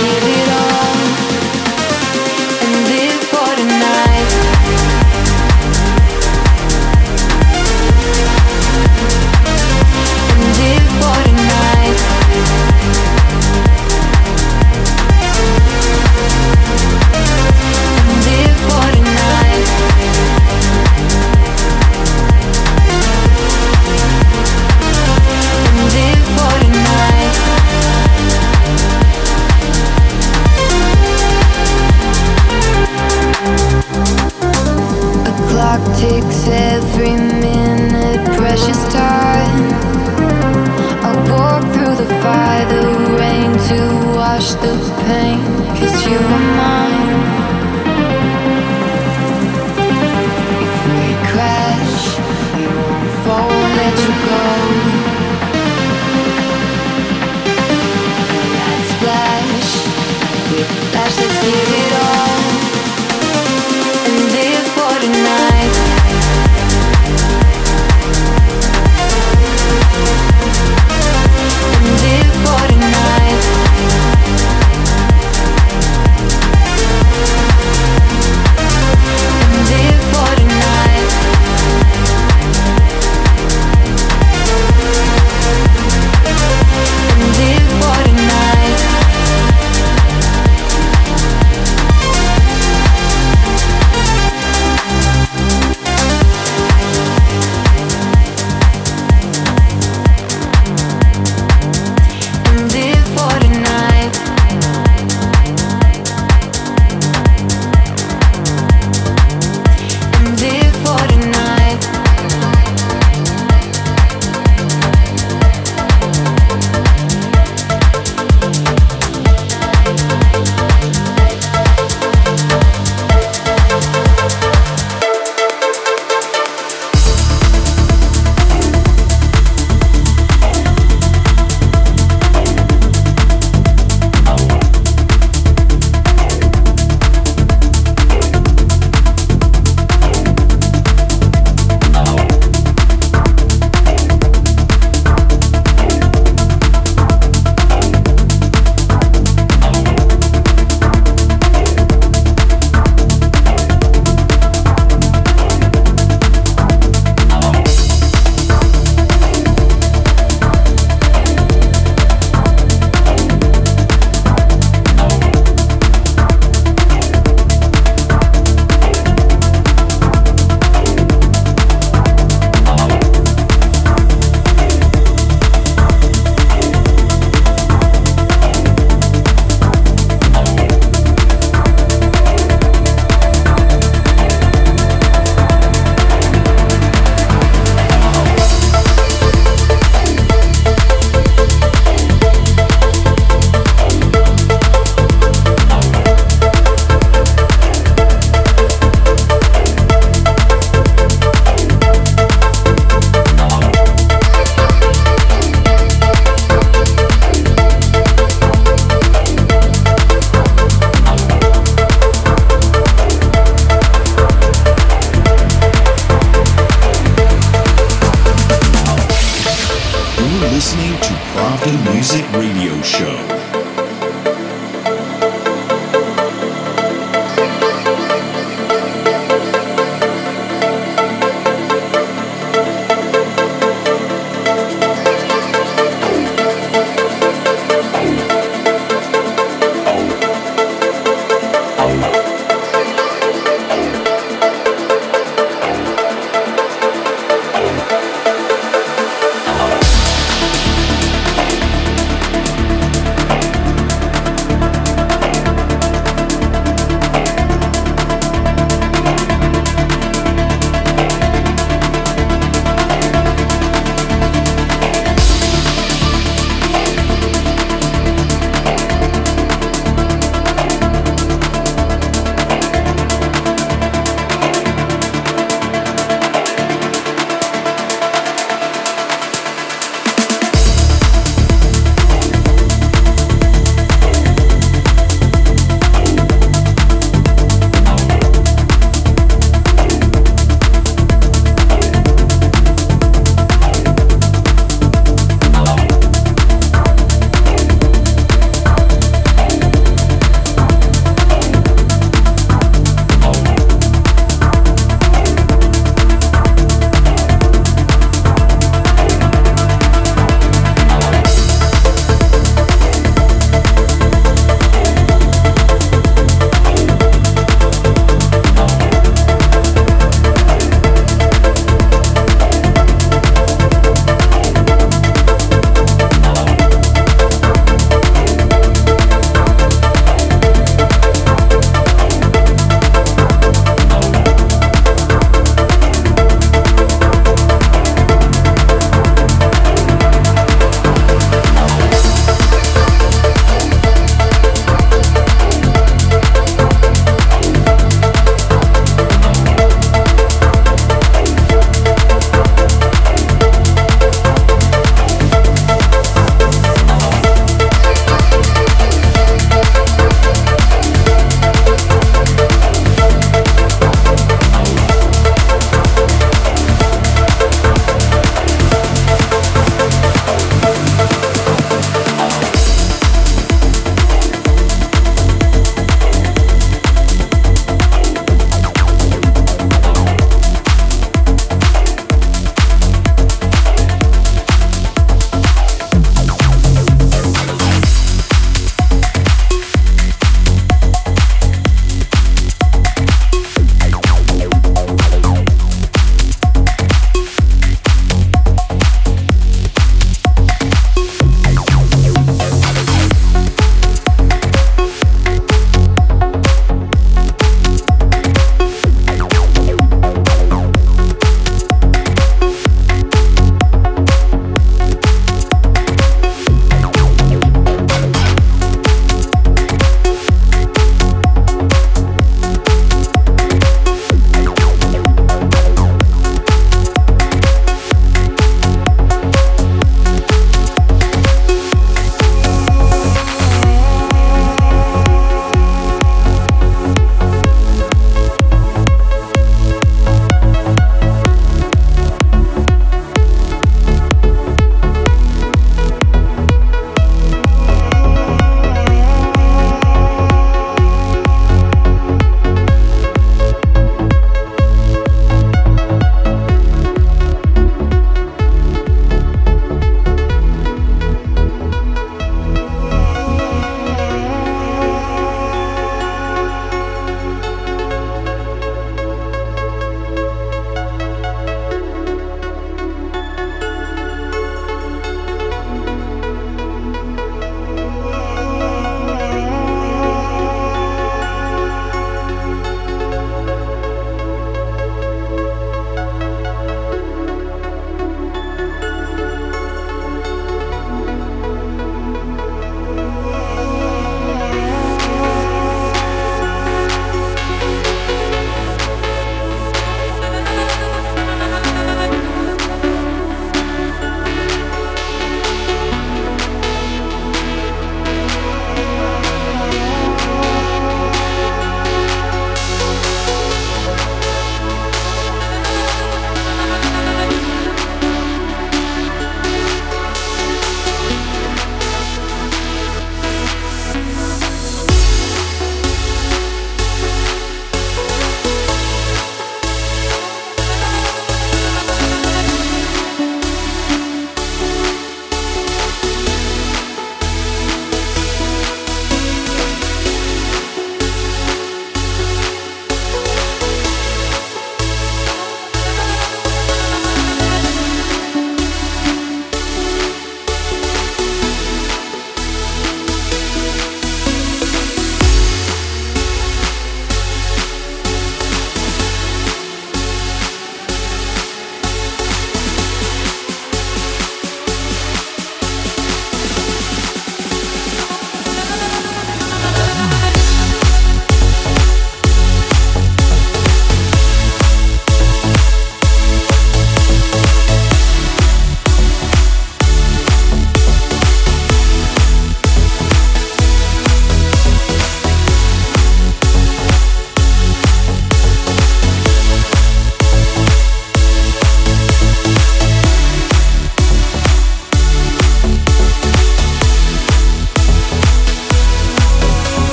feel it all.